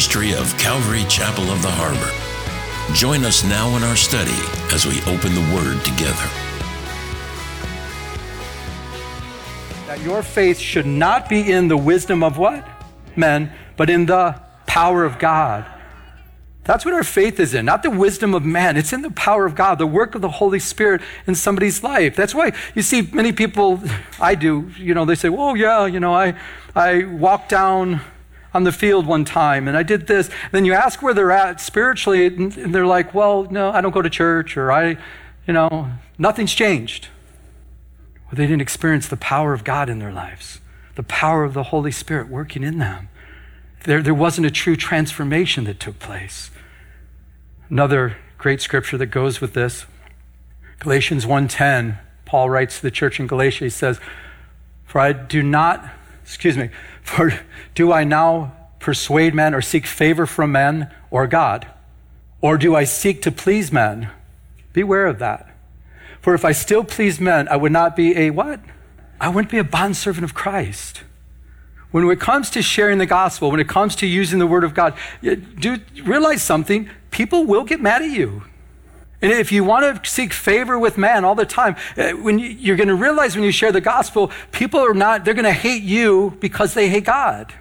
ministry of Calvary Chapel of the Harbor. Join us now in our study as we open the Word together. That your faith should not be in the wisdom of what? Men, but in the power of God. That's what our faith is in, not the wisdom of man. It's in the power of God, the work of the Holy Spirit in somebody's life. That's why you see many people, I do, you know, they say, oh, yeah, you know, I, I walk down on the field one time and I did this. Then you ask where they're at spiritually, and they're like, well, no, I don't go to church, or I, you know, nothing's changed. Well, they didn't experience the power of God in their lives, the power of the Holy Spirit working in them. There, there wasn't a true transformation that took place. Another great scripture that goes with this, Galatians 1:10, Paul writes to the church in Galatia, he says, For I do not, excuse me, for do I now persuade men or seek favor from men or God? Or do I seek to please men? Beware of that. For if I still please men, I would not be a what? I wouldn't be a bondservant of Christ. When it comes to sharing the gospel, when it comes to using the word of God, do realize something. People will get mad at you. And if you want to seek favor with man all the time, uh, when you, are going to realize when you share the gospel, people are not, they're going to hate you because they hate God.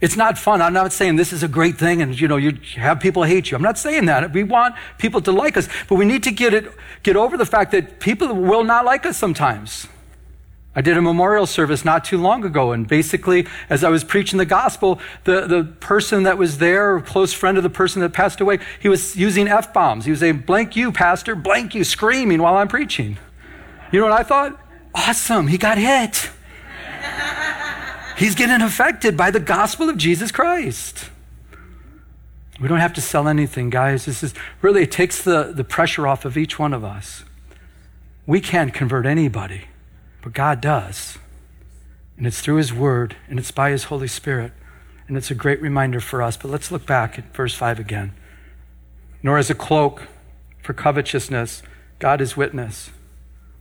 It's not fun. I'm not saying this is a great thing and you know you have people hate you. I'm not saying that. We want people to like us, but we need to get it get over the fact that people will not like us sometimes. I did a memorial service not too long ago, and basically, as I was preaching the gospel, the, the person that was there, close friend of the person that passed away, he was using F bombs. He was saying, blank you, pastor, blank you, screaming while I'm preaching. You know what I thought? Awesome, he got hit. He's getting affected by the gospel of Jesus Christ. We don't have to sell anything, guys. This is really, it takes the, the pressure off of each one of us. We can't convert anybody. But God does. And it's through His Word, and it's by His Holy Spirit. And it's a great reminder for us. But let's look back at verse 5 again. Nor as a cloak for covetousness, God is witness.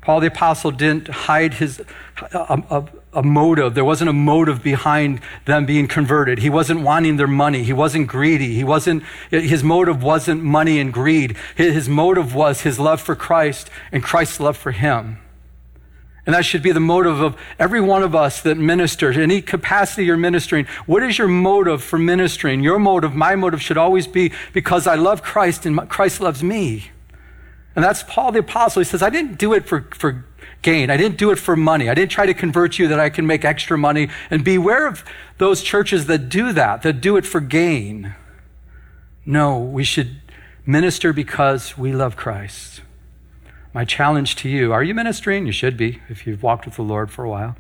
Paul the Apostle didn't hide his a, a, a, motive. There wasn't a motive behind them being converted. He wasn't wanting their money. He wasn't greedy. He wasn't, his motive wasn't money and greed. His motive was his love for Christ and Christ's love for him. And that should be the motive of every one of us that ministers, any capacity you're ministering. What is your motive for ministering? Your motive, my motive should always be because I love Christ and Christ loves me. And that's Paul the Apostle. He says, I didn't do it for, for gain. I didn't do it for money. I didn't try to convert you that I can make extra money. And beware of those churches that do that, that do it for gain. No, we should minister because we love Christ my challenge to you are you ministering? You should be if you've walked with the Lord for a while.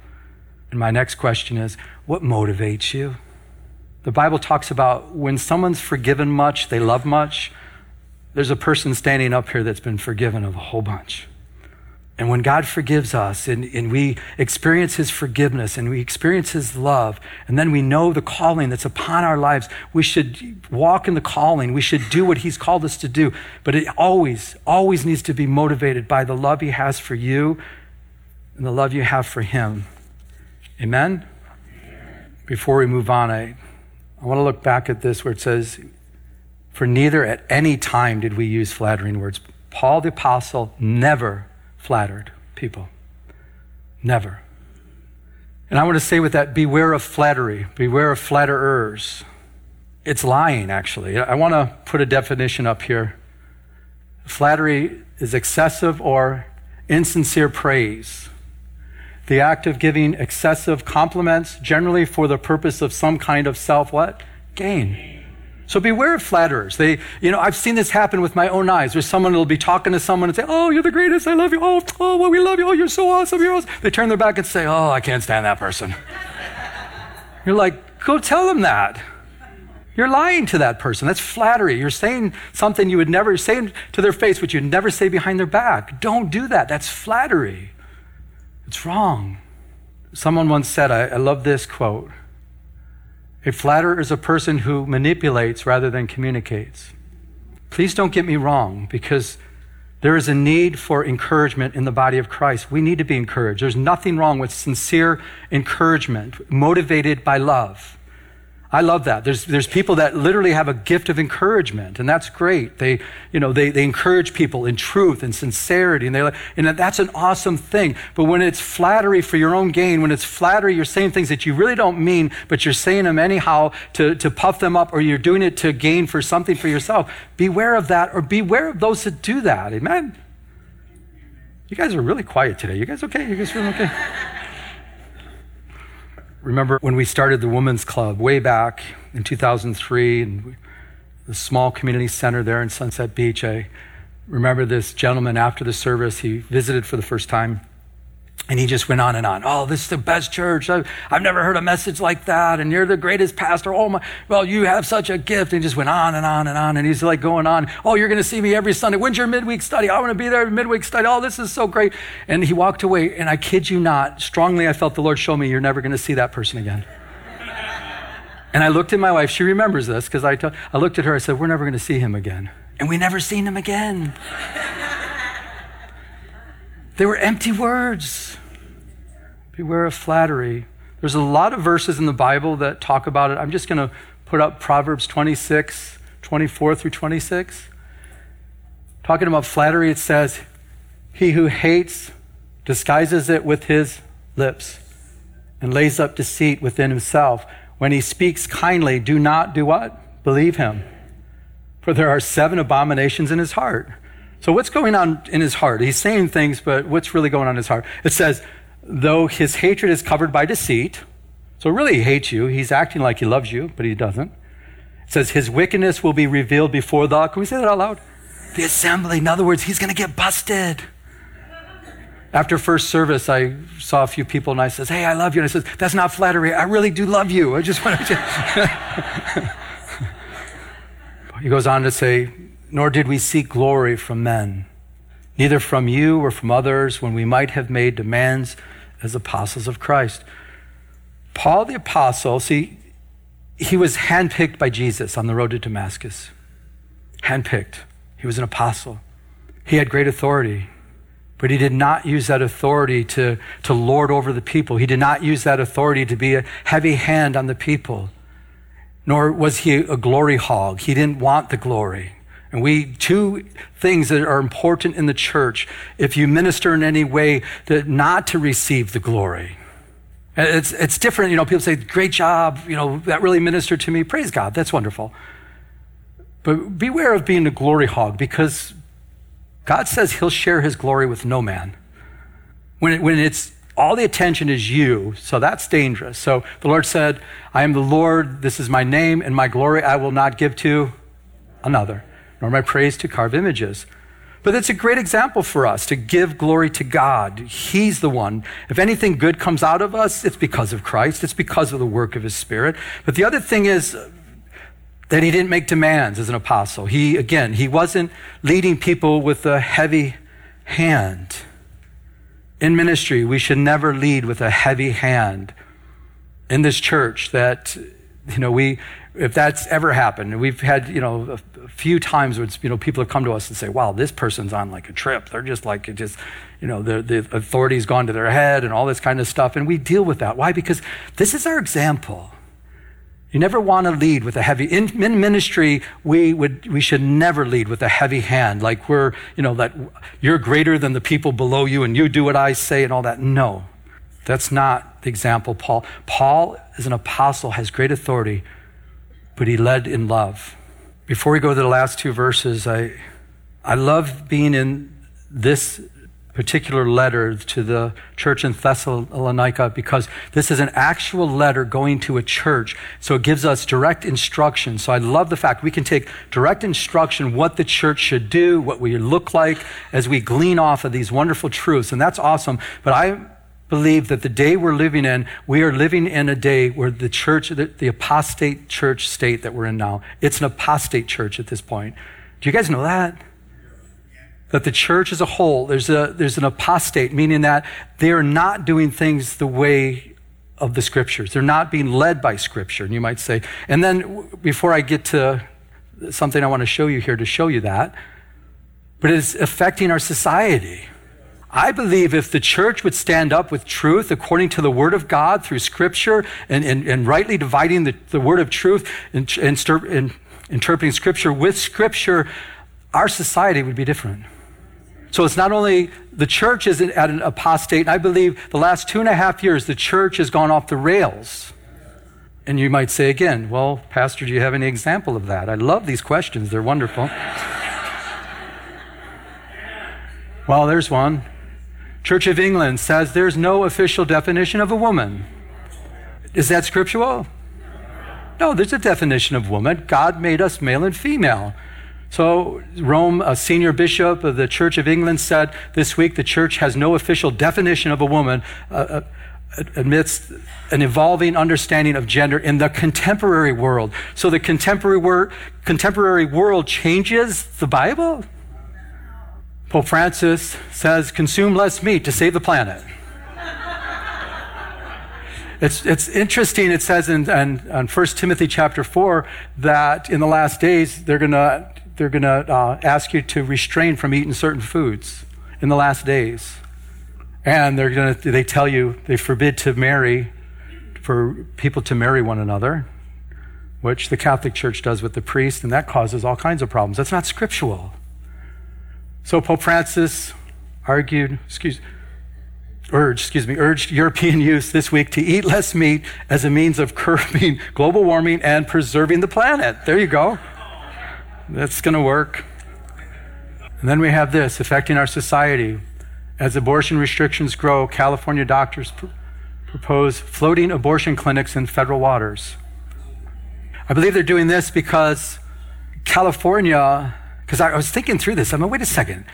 And my next question is what motivates you? The Bible talks about when someone's forgiven much, they love much. There's a person standing up here that's been forgiven of a whole bunch. And when God forgives us and, and we experience his forgiveness and we experience his love, and then we know the calling that's upon our lives, we should walk in the calling. We should do what he's called us to do. But it always, always needs to be motivated by the love he has for you and the love you have for him. Amen? Before we move on, I, I want to look back at this where it says, For neither at any time did we use flattering words. Paul the Apostle never flattered people. Never. And I want to say with that beware of flattery, beware of flatterers. It's lying, actually. I want to put a definition up here. Flattery is excessive or insincere praise. The act of giving excessive compliments, generally for the purpose of some kind of self what? Gain. So beware of flatterers. They, you know, I've seen this happen with my own eyes. There's someone who'll be talking to someone and say, "Oh, you're the greatest. I love you. Oh, oh, well, we love you. Oh, you're so awesome. You're awesome." They turn their back and say, "Oh, I can't stand that person." you're like, go tell them that. You're lying to that person. That's flattery. You're saying something you would never say to their face, which you'd never say behind their back. Don't do that. That's flattery. It's wrong. Someone once said, I, I love this quote. A flatterer is a person who manipulates rather than communicates. Please don't get me wrong, because There is a need for encouragement in the body of Christ. We need to be encouraged. There's nothing wrong with sincere encouragement, motivated by love. I love that. There's, there's people that literally have a gift of encouragement, and that's great. They, you know, they, they encourage people in truth and sincerity, and, they, and that's an awesome thing. But when it's flattery for your own gain, when it's flattery, you're saying things that you really don't mean, but you're saying them anyhow to, to puff them up, or you're doing it to gain for something for yourself, beware of that, or beware of those that do that. Amen? You guys are really quiet today. You guys okay? You guys feeling okay? Remember when we started the Women's Club way back in 2003, and the small community center there in Sunset Beach. I remember this gentleman after the service, he visited for the first time. And he just went on and on. Oh, this is the best church. I've, never heard a message like that. And you're the greatest pastor. Oh my, well, you have such a gift. And he just went on and on and on. And he's like going on. Oh, you're going to see me every Sunday. When's your midweek study? I want to be there midweek study. Oh, this is so great. And he walked away. And I kid you not, strongly I felt the Lord show me you're never going to see that person again. and I looked at my wife. She remembers this because I, t- I looked at her. I said, we're never going to see him again. And we never seen him again. They were empty words. Beware of flattery. There's a lot of verses in the Bible that talk about it. I'm just going to put up Proverbs 26, 24 through 26. Talking about flattery, it says, He who hates disguises it with his lips and lays up deceit within himself. When he speaks kindly, do not do what? Believe him. For there are seven abominations in his heart. So, what's going on in his heart? He's saying things, but what's really going on in his heart? It says, though his hatred is covered by deceit, so really he hates you. He's acting like he loves you, but he doesn't. It says his wickedness will be revealed before the, can we say that out loud? The assembly. In other words, he's going to get busted. After first service, I saw a few people and I says, Hey, I love you. And I says, That's not flattery. I really do love you. I just want to. he goes on to say, Nor did we seek glory from men, neither from you or from others, when we might have made demands as apostles of Christ. Paul the apostle, see, he was handpicked by Jesus on the road to Damascus. Handpicked. He was an apostle. He had great authority, but he did not use that authority to, to lord over the people. He did not use that authority to be a heavy hand on the people, nor was he a glory hog. He didn't want the glory. And we, two things that are important in the church, if you minister in any way, that not to receive the glory. It's, it's different. You know, people say, great job. You know, that really ministered to me. Praise God. That's wonderful. But beware of being a glory hog because God says he'll share his glory with no man. When, it, when it's all the attention is you, so that's dangerous. So the Lord said, I am the Lord, this is my name, and my glory I will not give to another nor my praise to carve images. But it's a great example for us to give glory to God. He's the one. If anything good comes out of us, it's because of Christ, it's because of the work of His Spirit. But the other thing is that He didn't make demands as an apostle. He, again, He wasn't leading people with a heavy hand. In ministry, we should never lead with a heavy hand. In this church, that, you know, we, if that's ever happened, we've had, you know, a, few times where you know, people have come to us and say, wow, this person's on like a trip. They're just like, it just, you know, the, the authority's gone to their head and all this kind of stuff. And we deal with that. Why? Because this is our example. You never want to lead with a heavy, in, in ministry, we would, we should never lead with a heavy hand. Like we're, you know, that you're greater than the people below you and you do what I say and all that. No, that's not the example Paul. Paul is an apostle, has great authority but he led in love. Before we go to the last two verses, I, I love being in this particular letter to the church in Thessalonica because this is an actual letter going to a church. So it gives us direct instruction. So I love the fact we can take direct instruction what the church should do, what we look like as we glean off of these wonderful truths. And that's awesome. But I believe that the day we're living in, we are living in a day where the church, the, the, apostate church state that we're in now, it's an apostate church at this point. Do you guys know that? That the church as a whole, there's, a, there's an apostate, meaning that they are not doing things the way of the scriptures. They're not being led by scripture, and you might say. And then before I get to something I want to show you here to show you that, but it's affecting our society. I believe if the church would stand up with truth according to the Word of God through Scripture and, and, and rightly dividing the, the Word of truth and, and, and interpreting Scripture with Scripture, our society would be different. So it's not only the church is at an apostate, and I believe the last two and a half years, the church has gone off the rails. And you might say again, well, Pastor, do you have any example of that? I love these questions, they're wonderful. well, there's one. Church of England says there's no official definition of a woman. Is that scriptural? No, there's a definition of woman. God made us male and female. So, Rome, a senior bishop of the Church of England, said this week the church has no official definition of a woman uh, uh, amidst an evolving understanding of gender in the contemporary world. So, the contemporary, wor- contemporary world changes the Bible? Pope Francis says, consume less meat to save the planet. It's, it's interesting, it says in, in, in 1 Timothy chapter 4 that in the last days they're going to they're gonna, uh, ask you to restrain from eating certain foods in the last days. And they're gonna, they tell you they forbid to marry, for people to marry one another, which the Catholic Church does with the priest, and that causes all kinds of problems. That's not scriptural. So Pope Francis argued, excuse, urged, excuse me, urged European youth this week to eat less meat as a means of curbing global warming and preserving the planet. There you go. That's going to work. And then we have this affecting our society. As abortion restrictions grow, California doctors pr- propose floating abortion clinics in federal waters. I believe they're doing this because California because I was thinking through this. I'm like, wait a second.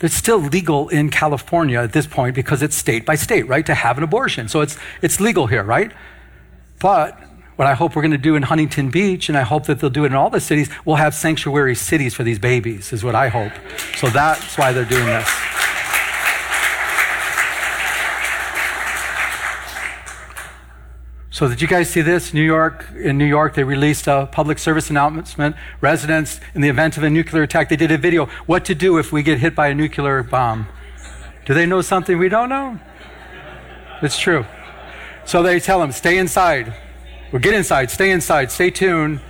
It's still legal in California at this point because it's state by state, right, to have an abortion. So it's, it's legal here, right? But what I hope we're going to do in Huntington Beach, and I hope that they'll do it in all the cities, we'll have sanctuary cities for these babies, is what I hope. So that's why they're doing this. So did you guys see this? New York, in New York, they released a public service announcement. Residents, in the event of a nuclear attack, they did a video. What to do if we get hit by a nuclear bomb? Do they know something we don't know? It's true. So they tell them, stay inside. Well, get inside, stay inside, stay tuned.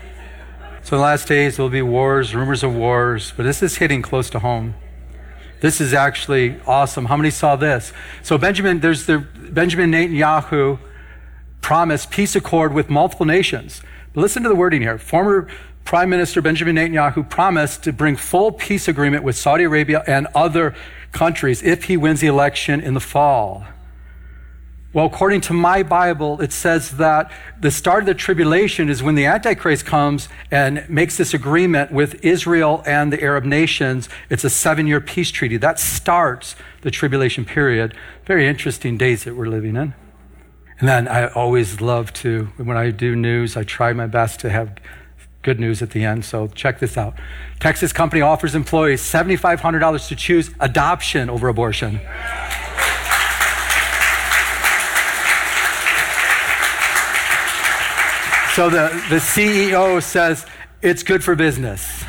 So in the last days, there will be wars, rumors of wars, but this is hitting close to home. This is actually awesome. How many saw this? So Benjamin, there's the Benjamin Netanyahu promised peace accord with multiple nations. But listen to the wording here. Former Prime Minister Benjamin Netanyahu promised to bring full peace agreement with Saudi Arabia and other countries if he wins the election in the fall. Well, according to my Bible, it says that the start of the tribulation is when the Antichrist comes and makes this agreement with Israel and the Arab nations. It's a seven year peace treaty. That starts the tribulation period. Very interesting days that we're living in. And then I always love to, when I do news, I try my best to have good news at the end. So check this out. Texas company offers employees $7,500 to choose adoption over abortion. So the, the CEO says it's good for business.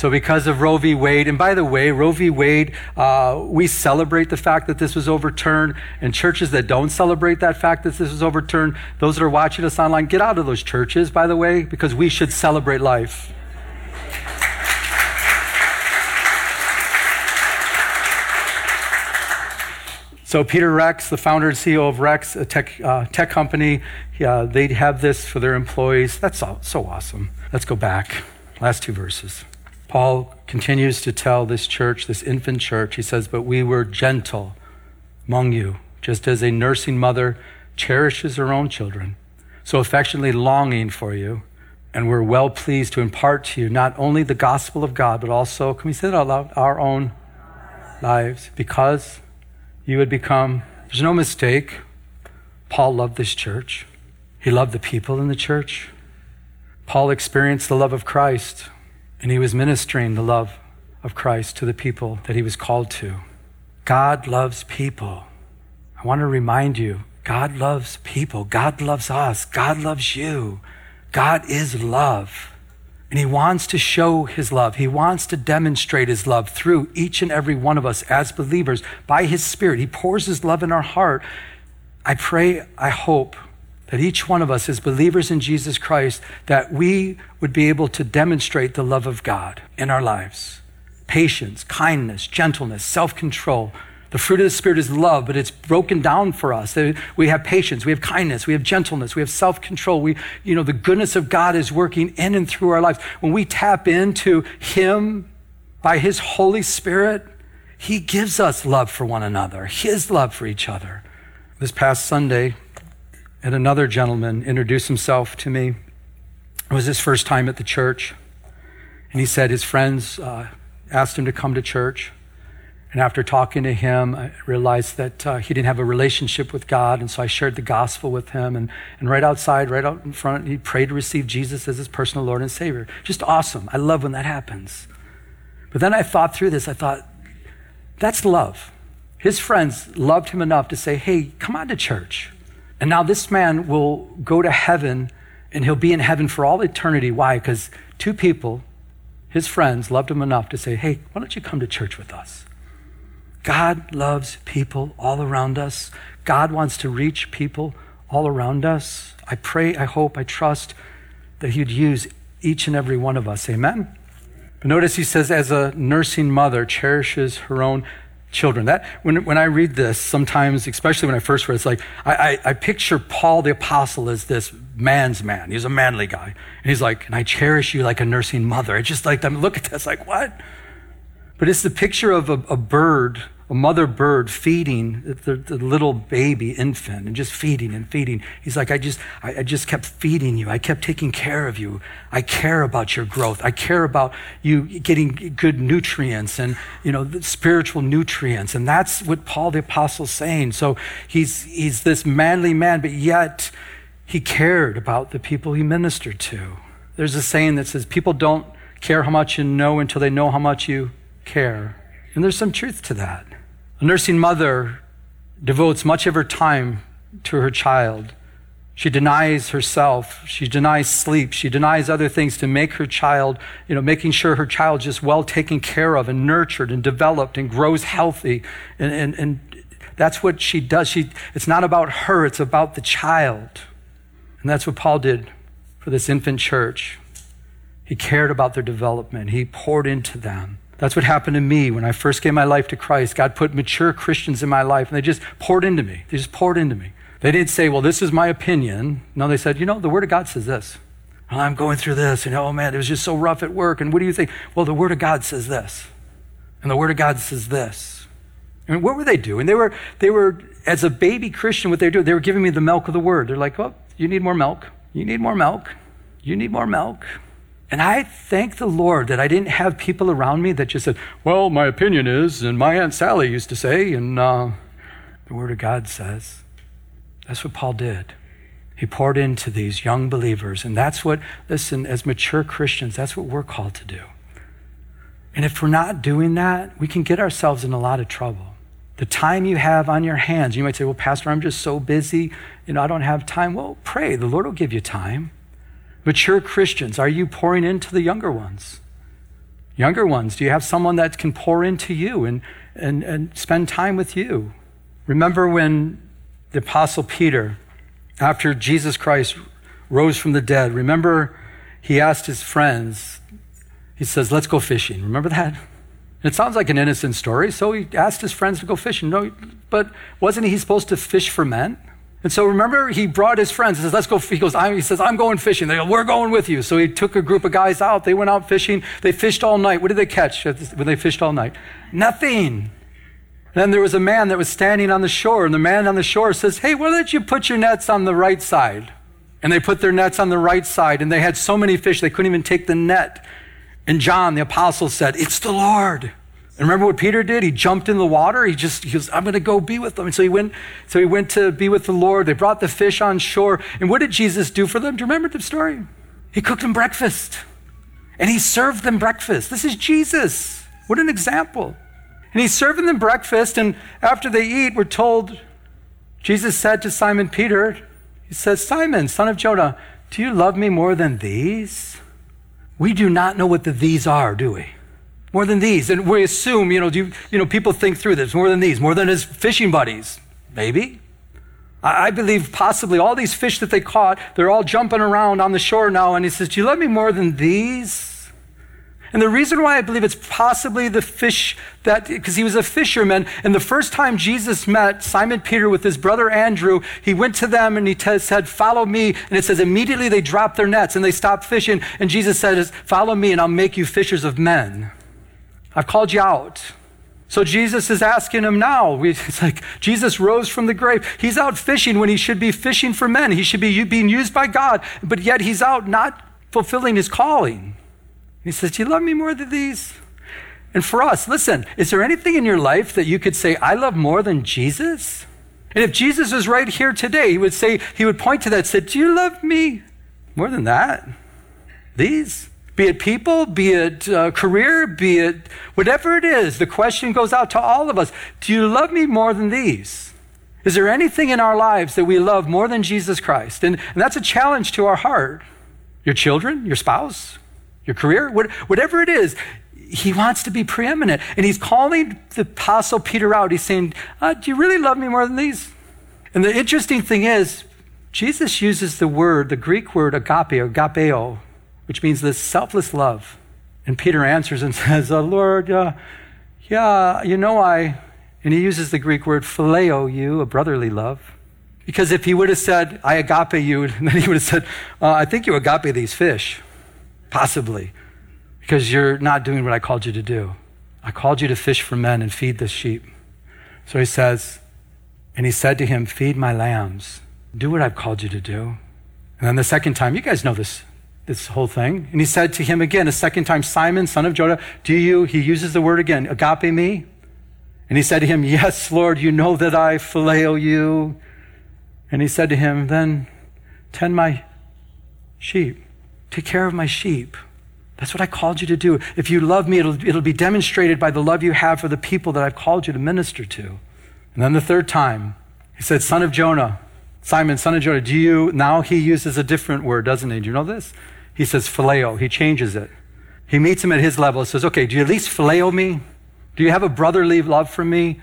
So, because of Roe v. Wade, and by the way, Roe v. Wade, uh, we celebrate the fact that this was overturned, and churches that don't celebrate that fact that this was overturned, those that are watching us online, get out of those churches, by the way, because we should celebrate life. So Peter Rex, the founder and CEO of Rex, a tech, uh, tech company, yeah, they have this for their employees. That's all, so awesome. Let's go back. Last two verses. Paul continues to tell this church, this infant church, he says, But we were gentle among you, just as a nursing mother cherishes her own children, so affectionately longing for you. And we're well pleased to impart to you not only the gospel of God, but also, can we say that out loud? Our own lives, because you would become, there's no mistake. Paul loved this church, he loved the people in the church. Paul experienced the love of Christ and he was ministering the love of Christ to the people that he was called to. God loves people. I want to remind you God loves people. God loves us. God loves you. God is love. And he wants to show his love. He wants to demonstrate his love through each and every one of us as believers by his Spirit. He pours his love in our heart. I pray, I hope that each one of us as believers in Jesus Christ, that we would be able to demonstrate the love of God in our lives. Patience, kindness, gentleness, self-control, the fruit of the Spirit is love, but it's broken down for us. We have patience, we have kindness, we have gentleness, we have self control. We, you know, the goodness of God is working in and through our lives. When we tap into Him by His Holy Spirit, He gives us love for one another, His love for each other. This past Sunday, and another gentleman introduced himself to me. It was his first time at the church. And he said his friends uh, asked him to come to church. And after talking to him, I realized that uh, he didn't have a relationship with God. And so I shared the gospel with him. And, and right outside, right out in front, he prayed to receive Jesus as his personal Lord and Savior. Just awesome. I love when that happens. But then I thought through this. I thought, that's love. His friends loved him enough to say, hey, come on to church. And now this man will go to heaven and he'll be in heaven for all eternity. Why? Because two people, his friends, loved him enough to say, hey, why don't you come to church with us? God loves people all around us. God wants to reach people all around us. I pray, I hope, I trust that He'd use each and every one of us. Amen? But notice he says, as a nursing mother cherishes her own children. That when, when I read this, sometimes, especially when I first read it, it's like I, I, I, picture Paul the apostle as this man's man. He's a manly guy. And he's like, and I cherish you like a nursing mother. It's just like, mean, look at this, like, what? But it's the picture of a, a bird, a mother bird feeding the, the, little baby infant and just feeding and feeding. He's like, I just, I, I just kept feeding you. I kept taking care of you. I care about your growth. I care about you getting good nutrients and, you know, spiritual nutrients. And that's what Paul the apostle's saying. So he's, he's this manly man, but yet he cared about the people he ministered to. There's a saying that says, people don't care how much you know until they know how much you care. And there's some truth to that. A nursing mother devotes much of her time to her child. She denies herself. She denies sleep. She denies other things to make her child, you know, making sure her child is well taken care of and nurtured and developed and grows healthy. And, and, and that's what she does. She, it's not about her, it's about the child. And that's what Paul did for this infant church. He cared about their development, he poured into them. That's what happened to me when I first gave my life to Christ. God put mature Christians in my life, and they just poured into me. They just poured into me. They didn't say, well, this is my opinion. No, they said, you know, the Word of God says this. Well, I'm going through this, and oh man, it was just so rough at work. And what do you think? Well, the Word of God says this. And the Word of God says this. And what were they doing? They were, they were, as a baby Christian, what they were doing, they were giving me the milk of the Word. They're like, oh, you need more milk. You need more milk. You need more milk. And I thank the Lord that I didn't have people around me that just said, well, my opinion is, and my Aunt Sally used to say, and uh, the Word of God says. That's what Paul did. He poured into these young believers. And that's what, listen, as mature Christians, that's what we're called to do. And if we're not doing that, we can get ourselves in a lot of trouble. The time you have on your hands, you might say, well, Pastor, I'm just so busy. You know, I don't have time. Well, pray. The Lord will give you time. Mature Christians, are you pouring into the younger ones? Younger ones, do you have someone that can pour into you and, and, and spend time with you? Remember when the Apostle Peter, after Jesus Christ rose from the dead, remember he asked his friends, he says, Let's go fishing. Remember that? It sounds like an innocent story. So he asked his friends to go fishing. No, but wasn't he supposed to fish for men? And so remember, he brought his friends. He says, let's go. He goes, he says, I'm going fishing. They go, we're going with you. So he took a group of guys out. They went out fishing. They fished all night. What did they catch when they fished all night? Nothing. Then there was a man that was standing on the shore, and the man on the shore says, Hey, why don't you put your nets on the right side? And they put their nets on the right side, and they had so many fish they couldn't even take the net. And John, the apostle, said, It's the Lord. And remember what Peter did? He jumped in the water. He just, he goes, I'm going to go be with them. And so he went, so he went to be with the Lord. They brought the fish on shore. And what did Jesus do for them? Do you remember the story? He cooked them breakfast and he served them breakfast. This is Jesus. What an example. And he's serving them breakfast. And after they eat, we're told, Jesus said to Simon Peter, He says, Simon, son of Jonah, do you love me more than these? we do not know what the these are, do we? More than these. And we assume, you know, you, you know, people think through this more than these, more than his fishing buddies. Maybe. I, I believe possibly all these fish that they caught, they're all jumping around on the shore now. And he says, Do you love me more than these? And the reason why I believe it's possibly the fish that, because he was a fisherman, and the first time Jesus met Simon Peter with his brother Andrew, he went to them and he t- said, Follow me. And it says, immediately they dropped their nets and they stopped fishing. And Jesus said, Follow me and I'll make you fishers of men. I've called you out. So Jesus is asking him now. It's like Jesus rose from the grave. He's out fishing when he should be fishing for men. He should be being used by God, but yet he's out not fulfilling his calling. He says, Do you love me more than these? And for us, listen, is there anything in your life that you could say, I love more than Jesus? And if Jesus was right here today, he would say, he would point to that and say, Do you love me more than that? These? Be it people, be it uh, career, be it whatever it is, the question goes out to all of us Do you love me more than these? Is there anything in our lives that we love more than Jesus Christ? And, and that's a challenge to our heart. Your children, your spouse, your career, what, whatever it is, he wants to be preeminent. And he's calling the apostle Peter out. He's saying, uh, Do you really love me more than these? And the interesting thing is, Jesus uses the word, the Greek word agape, agapeo, which means this selfless love. And Peter answers and says, uh, Lord, uh, yeah, you know, I, and he uses the Greek word phileo you, a brotherly love. Because if he would have said, I agape you, then he would have said, uh, I think you agape these fish. Possibly. Because you're not doing what I called you to do. I called you to fish for men and feed the sheep. So he says, and he said to him, Feed my lambs. Do what I've called you to do. And then the second time, you guys know this, this whole thing. And he said to him again, a second time, Simon, son of Jonah, do you, he uses the word again, agape me? And he said to him, Yes, Lord, you know that I phileo you. And he said to him, Then tend my sheep. Take care of my sheep. That's what I called you to do. If you love me, it'll, it'll be demonstrated by the love you have for the people that I've called you to minister to. And then the third time, he said, Son of Jonah, Simon, son of Jonah, do you, now he uses a different word, doesn't he? Do you know this? He says phileo. He changes it. He meets him at his level says, Okay, do you at least phileo me? Do you have a brotherly love for me?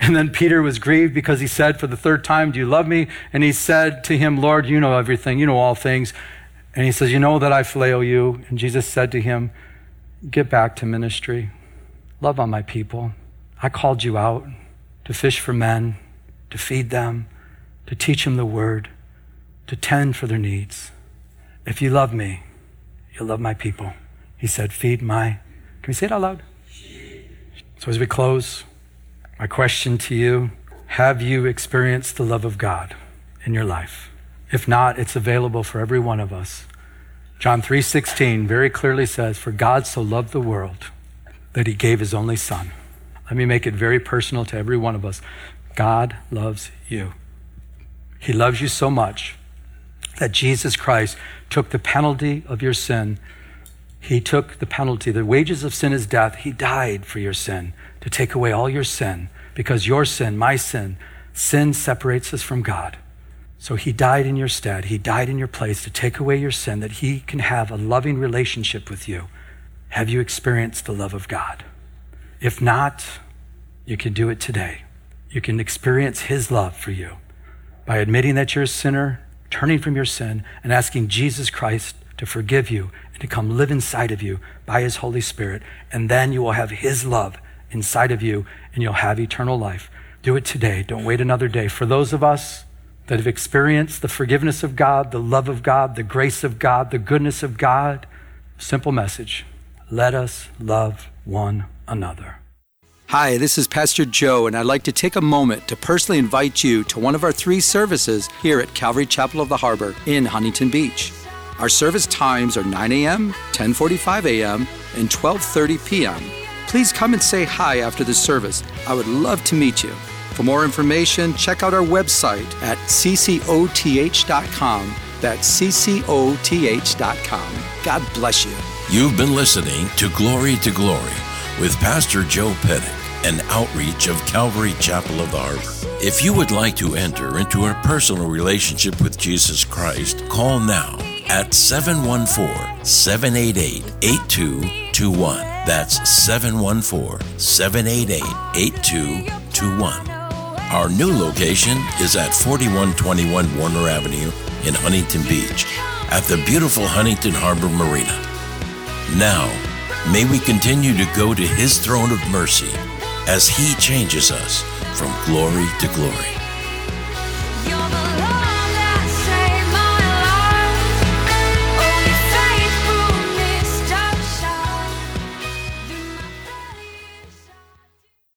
And then Peter was grieved because he said for the third time, Do you love me? And he said to him, Lord, you know everything, you know all things. And he says, You know that I phileo you. And Jesus said to him, Get back to ministry. Love on my people. I called you out to fish for men, to feed them, to teach them the word, to tend for their needs. If you love me, you'll love my people. He said, Feed my. Can we say it out loud? So as we close, my question to you have you experienced the love of God in your life? If not, it's available for every one of us. John 3:16 very clearly says, "For God so loved the world that he gave his only son." Let me make it very personal to every one of us. God loves you. He loves you so much that Jesus Christ took the penalty of your sin. He took the penalty. The wages of sin is death. He died for your sin to take away all your sin because your sin, my sin, sin separates us from God. So he died in your stead. He died in your place to take away your sin that he can have a loving relationship with you. Have you experienced the love of God? If not, you can do it today. You can experience his love for you by admitting that you're a sinner, turning from your sin, and asking Jesus Christ to forgive you and to come live inside of you by his Holy Spirit. And then you will have his love inside of you and you'll have eternal life. Do it today. Don't wait another day. For those of us that have experienced the forgiveness of God, the love of God, the grace of God, the goodness of God. Simple message let us love one another. Hi, this is Pastor Joe, and I'd like to take a moment to personally invite you to one of our three services here at Calvary Chapel of the Harbor in Huntington Beach. Our service times are 9 a.m., 10:45 a.m., and 12:30 p.m. Please come and say hi after the service. I would love to meet you. For more information, check out our website at ccoth.com. That's ccoth.com. God bless you. You've been listening to Glory to Glory with Pastor Joe Pettit, an outreach of Calvary Chapel of the Harbor. If you would like to enter into a personal relationship with Jesus Christ, call now at 714 788 8221. That's 714 788 8221. Our new location is at 4121 Warner Avenue in Huntington Beach at the beautiful Huntington Harbor Marina. Now, may we continue to go to His throne of mercy as He changes us from glory to glory.